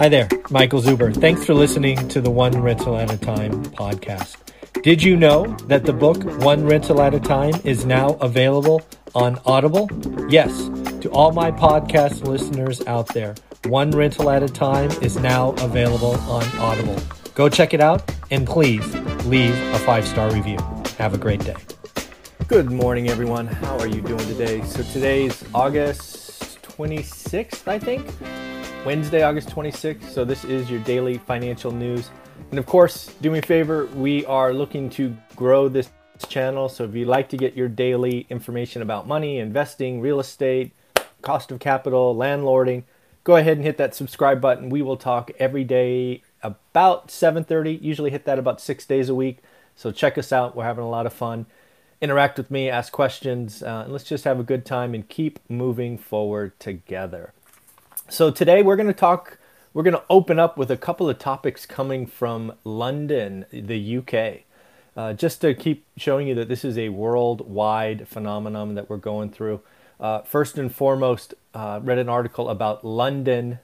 Hi there, Michael Zuber. Thanks for listening to the One Rental at a Time podcast. Did you know that the book One Rental at a Time is now available on Audible? Yes, to all my podcast listeners out there, One Rental at a Time is now available on Audible. Go check it out and please leave a five star review. Have a great day. Good morning, everyone. How are you doing today? So, today's August 26th, I think. Wednesday, August 26th. So, this is your daily financial news. And of course, do me a favor, we are looking to grow this channel. So, if you'd like to get your daily information about money, investing, real estate, cost of capital, landlording, go ahead and hit that subscribe button. We will talk every day about 7:30. Usually hit that about 6 days a week. So check us out. We're having a lot of fun. Interact with me, ask questions, uh, and let's just have a good time and keep moving forward together. So today we're going to talk, we're going to open up with a couple of topics coming from London, the UK. Uh, just to keep showing you that this is a worldwide phenomenon that we're going through. Uh, first and foremost, uh, read an article about London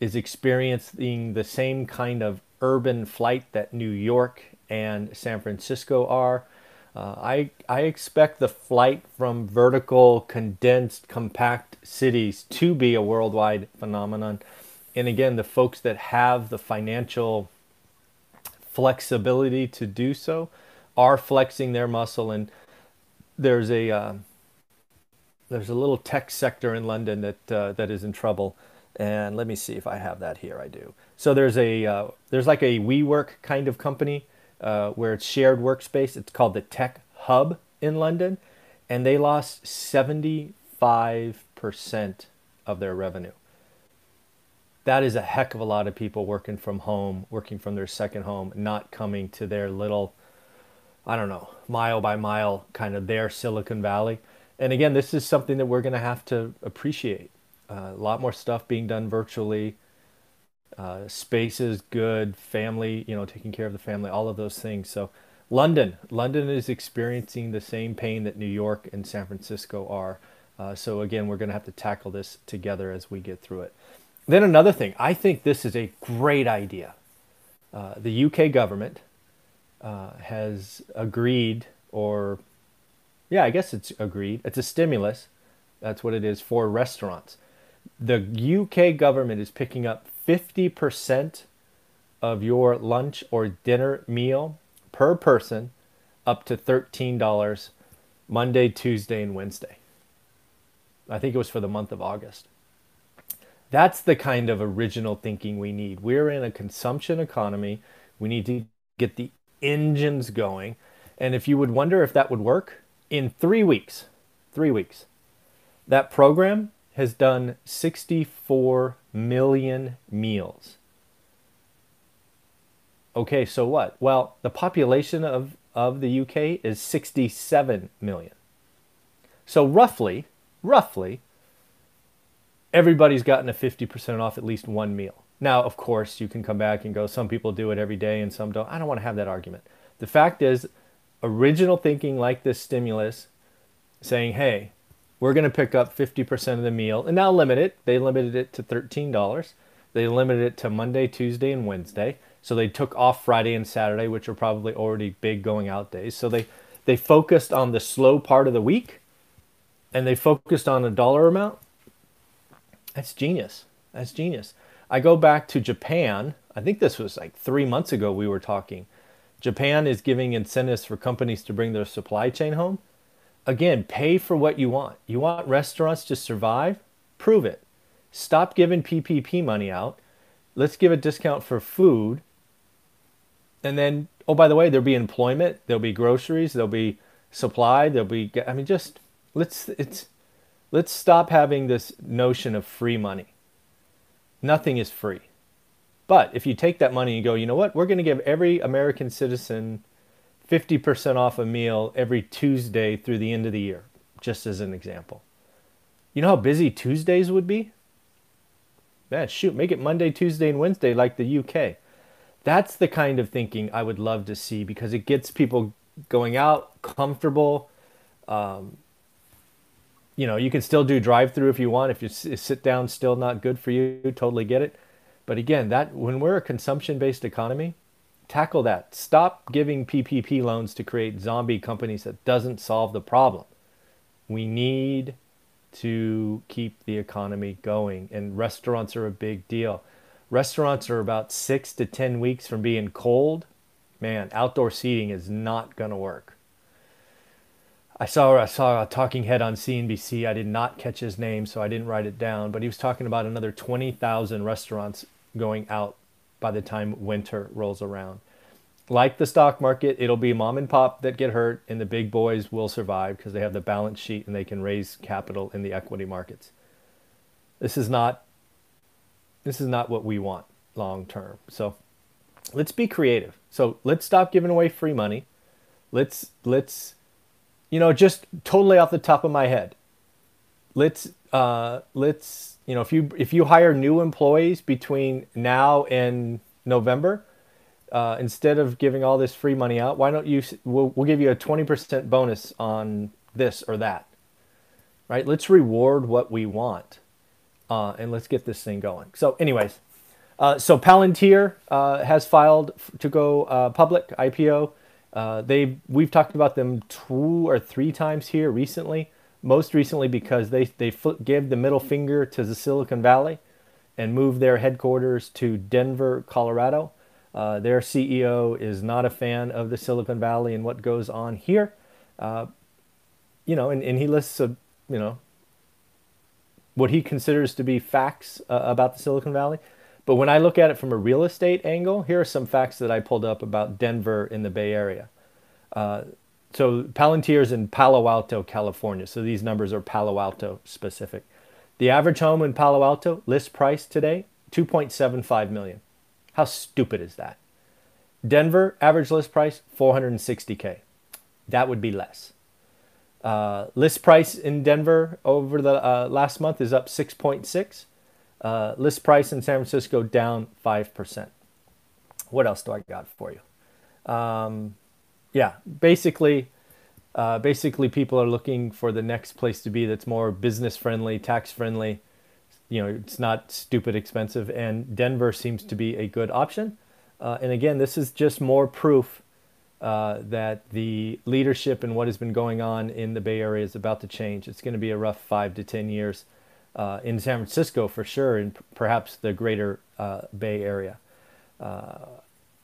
is experiencing the same kind of urban flight that New York and San Francisco are. Uh, I, I expect the flight from vertical, condensed, compact cities to be a worldwide phenomenon. And again, the folks that have the financial flexibility to do so are flexing their muscle. And there's a uh, there's a little tech sector in London that uh, that is in trouble. And let me see if I have that here. I do. So there's a uh, there's like a WeWork kind of company uh, where it's shared workspace. It's called the Tech Hub in London, and they lost 75% of their revenue. That is a heck of a lot of people working from home, working from their second home, not coming to their little, I don't know, mile by mile kind of their Silicon Valley. And again, this is something that we're going to have to appreciate. Uh, a lot more stuff being done virtually uh, space is good, family, you know, taking care of the family, all of those things. So, London, London is experiencing the same pain that New York and San Francisco are. Uh, so again, we're going to have to tackle this together as we get through it. Then another thing, I think this is a great idea. Uh, the UK government uh, has agreed, or yeah, I guess it's agreed. It's a stimulus. That's what it is for restaurants. The UK government is picking up 50% of your lunch or dinner meal per person up to $13 Monday, Tuesday, and Wednesday. I think it was for the month of August. That's the kind of original thinking we need. We're in a consumption economy. We need to get the engines going. And if you would wonder if that would work, in three weeks, three weeks, that program has done 64 million meals. Okay, so what? Well, the population of, of the UK is 67 million. So roughly, roughly, everybody's gotten a 50% off at least one meal. Now, of course, you can come back and go, some people do it every day and some don't. I don't want to have that argument. The fact is, original thinking like this stimulus saying, hey, we're going to pick up 50% of the meal and now limit it. They limited it to $13. They limited it to Monday, Tuesday, and Wednesday. So they took off Friday and Saturday, which are probably already big going out days. So they, they focused on the slow part of the week and they focused on a dollar amount. That's genius. That's genius. I go back to Japan. I think this was like three months ago we were talking. Japan is giving incentives for companies to bring their supply chain home again, pay for what you want. You want restaurants to survive? Prove it. Stop giving PPP money out. Let's give a discount for food. And then, oh, by the way, there'll be employment, there'll be groceries, there'll be supply, there'll be, I mean, just let's, it's, let's stop having this notion of free money. Nothing is free. But if you take that money and go, you know what, we're going to give every American citizen 50% off a meal every Tuesday through the end of the year, just as an example. You know how busy Tuesdays would be? Man, shoot, make it Monday, Tuesday, and Wednesday like the UK. That's the kind of thinking I would love to see because it gets people going out comfortable. Um, you know, you can still do drive through if you want. If you sit down, still not good for you, totally get it. But again, that when we're a consumption-based economy, tackle that. Stop giving PPP loans to create zombie companies that doesn't solve the problem. We need to keep the economy going, and restaurants are a big deal. Restaurants are about six to 10 weeks from being cold. Man, outdoor seating is not going to work. I saw I saw a talking head on CNBC. I did not catch his name, so I didn't write it down. But he was talking about another 20,000 restaurants going out by the time winter rolls around. Like the stock market, it'll be mom and pop that get hurt, and the big boys will survive because they have the balance sheet and they can raise capital in the equity markets. This is not this is not what we want long term. So let's be creative. So let's stop giving away free money. Let's let's you know just totally off the top of my head. Let's uh, let's you know if you if you hire new employees between now and November, uh, instead of giving all this free money out, why don't you? We'll, we'll give you a twenty percent bonus on this or that. Right? Let's reward what we want, uh, and let's get this thing going. So, anyways, uh, so Palantir uh, has filed to go uh, public IPO. Uh, they we've talked about them two or three times here recently. Most recently because they they gave the middle finger to the Silicon Valley and moved their headquarters to Denver, Colorado. Uh, their CEO is not a fan of the Silicon Valley and what goes on here. Uh, you know, and, and he lists a, you know, what he considers to be facts uh, about the Silicon Valley. But when I look at it from a real estate angle, here are some facts that I pulled up about Denver in the Bay Area. So Palantir is in Palo Alto, California. So these numbers are Palo Alto specific. The average home in Palo Alto list price today 2.75 million. How stupid is that? Denver average list price 460k. That would be less. Uh, list price in Denver over the uh, last month is up 6.6. Uh, list price in San Francisco down 5%. What else do I got for you? Um, yeah, basically, uh, basically people are looking for the next place to be that's more business friendly, tax friendly. You know, it's not stupid expensive, and Denver seems to be a good option. Uh, and again, this is just more proof uh, that the leadership and what has been going on in the Bay Area is about to change. It's going to be a rough five to ten years uh, in San Francisco for sure, and p- perhaps the greater uh, Bay Area.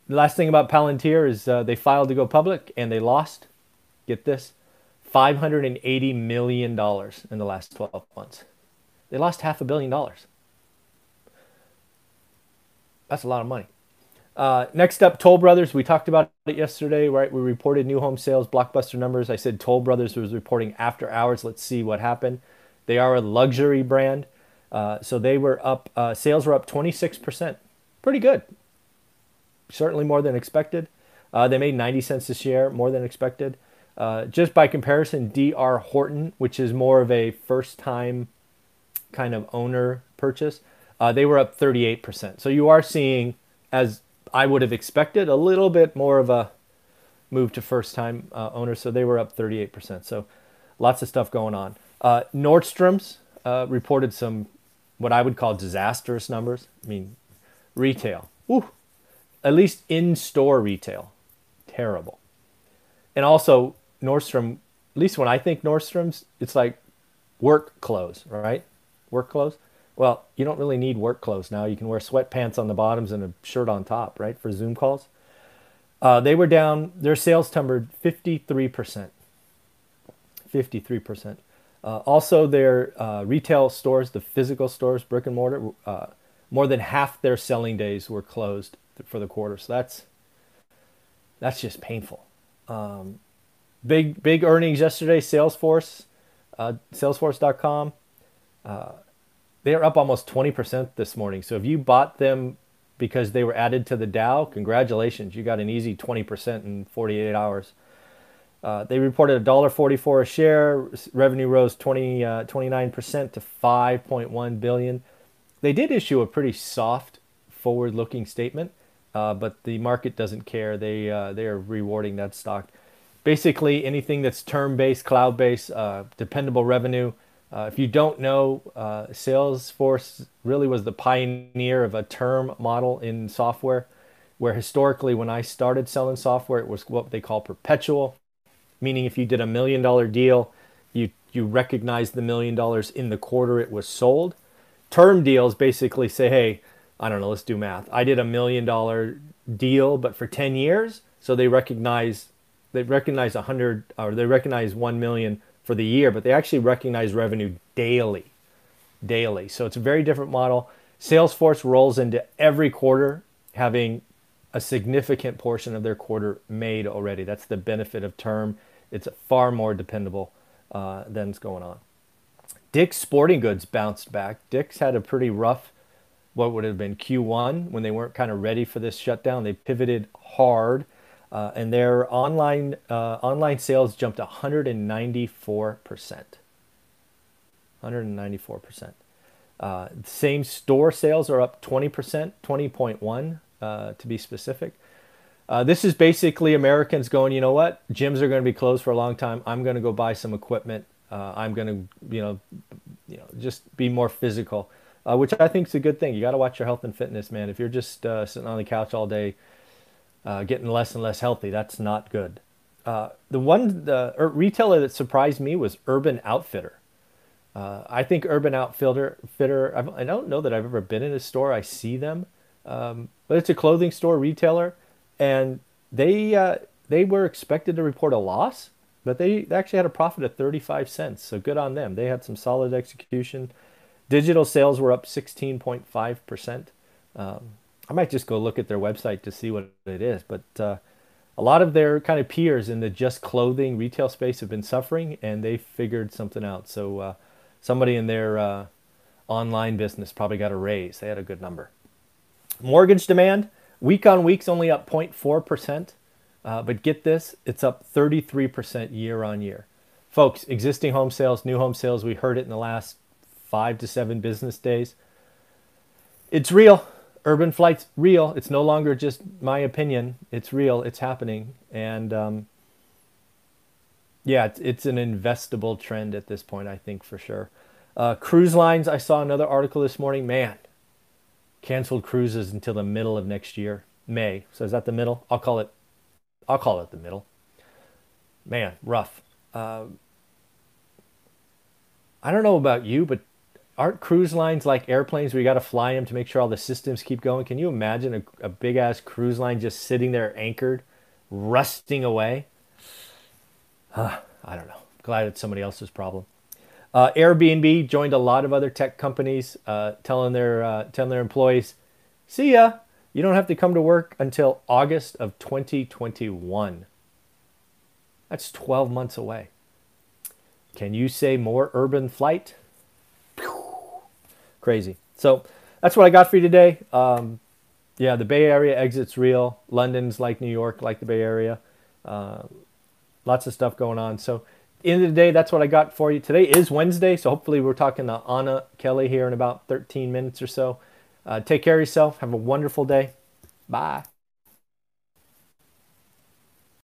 The last thing about Palantir is uh, they filed to go public and they lost. Get this, five hundred and eighty million dollars in the last twelve months. They lost half a billion dollars. That's a lot of money. Uh, next up, Toll Brothers. We talked about it yesterday, right? We reported new home sales, blockbuster numbers. I said Toll Brothers was reporting after hours. Let's see what happened. They are a luxury brand. Uh, so they were up, uh, sales were up 26%. Pretty good. Certainly more than expected. Uh, they made 90 cents a share, more than expected. Uh, just by comparison, DR Horton, which is more of a first time kind of owner purchase, uh, they were up 38%. So you are seeing, as I would have expected, a little bit more of a move to first time uh, owners. So they were up 38%. So lots of stuff going on. Uh, Nordstrom's uh, reported some what I would call disastrous numbers. I mean, retail, whew, at least in-store retail, terrible. And also Nordstrom, at least when I think Nordstrom's, it's like work clothes, right? Work clothes. Well, you don't really need work clothes now. You can wear sweatpants on the bottoms and a shirt on top, right, for Zoom calls. Uh, they were down. Their sales numbered 53%. 53%. Uh, also, their uh, retail stores, the physical stores, brick and mortar, uh, more than half their selling days were closed for the quarter. So that's that's just painful. Um, big big earnings yesterday. Salesforce, uh, Salesforce.com, uh, they are up almost twenty percent this morning. So if you bought them because they were added to the Dow, congratulations, you got an easy twenty percent in forty eight hours. Uh, they reported $1.44 a share. Revenue rose 20, uh, 29% to 5.1 billion. They did issue a pretty soft forward-looking statement, uh, but the market doesn't care. They uh, they are rewarding that stock. Basically, anything that's term-based, cloud-based, uh, dependable revenue, Uh, if you don't know, uh, Salesforce really was the pioneer of a term model in software, where historically, when I started selling software, it was what they call perpetual, meaning if you did a million dollar deal, you you recognize the million dollars in the quarter it was sold. Term deals basically say, hey, I don't know, let's do math. I did a million dollar deal, but for 10 years, so they recognize they recognize a hundred or they recognize one million for the year, but they actually recognize revenue daily. Daily. So it's a very different model. Salesforce rolls into every quarter having a significant portion of their quarter made already. That's the benefit of term. It's far more dependable uh, than's going on. Dick's Sporting Goods bounced back. Dick's had a pretty rough, what would have been Q1 when they weren't kind of ready for this shutdown. They pivoted hard uh, and their online uh, online sales jumped 194 percent. 194 percent. Uh, same store sales are up 20 percent, 20.1 uh, to be specific. Uh, this is basically Americans going, you know what? Gyms are going to be closed for a long time. I'm going to go buy some equipment. Uh, I'm going to, you know, you know, just be more physical, which I think is a good thing. You got to watch your health and fitness, man. If you're just sitting on the couch all day, uh, getting less and less healthy. That's not good. Uh, the one the er, retailer that surprised me was Urban Outfitter. Uh, I think Urban Outfitter, fitter, I don't know that I've ever been in a store. I see them, um, but it's a clothing store retailer, and they uh, they were expected to report a loss, but they actually had a profit of 35 cents. So good on them. They had some solid execution. Digital sales were up 16.5 percent. Um, I might just go look at their website to see what it is. But uh, a lot of their kind of peers in the just clothing retail space have been suffering, and they figured something out. So uh, somebody in their uh, online business probably got a raise. They had a good number. Mortgage demand week on week's only up 0.4 percent, uh, but get this, it's up 33 percent year on year. Folks, existing home sales, new home sales, we heard it in the last five to seven business days. It's real urban flight's real. It's no longer just my opinion. It's real. It's happening. And um, yeah, it's, it's, an investable trend at this point, I think for sure. Uh, cruise lines, I saw another article this morning. Man, canceled cruises until the middle of next year, May. So is that the middle? I'll call it. I'll call it the middle. Man, rough. Uh, I don't know about you, but aren't cruise lines like airplanes where you got to fly them to make sure all the systems keep going? Can you imagine a, a big ass cruise line just sitting there anchored, rusting away? Uh, I don't know. Glad it's somebody else's problem. Uh, Airbnb joined a lot of other tech companies, uh, telling their uh, telling their employees, "See ya. You don't have to come to work until August of 2021." That's 12 months away. Can you say more urban flight? Crazy. So that's what I got for you today. Um, yeah, the Bay Area exit's real. London's like New York, like the Bay Area. Uh, lots of stuff going on. So, end of the day, that's what I got for you. Today is Wednesday, so hopefully we're talking to Anna Kelly here in about 13 minutes or so. Uh, take care of yourself. Have a wonderful day. Bye.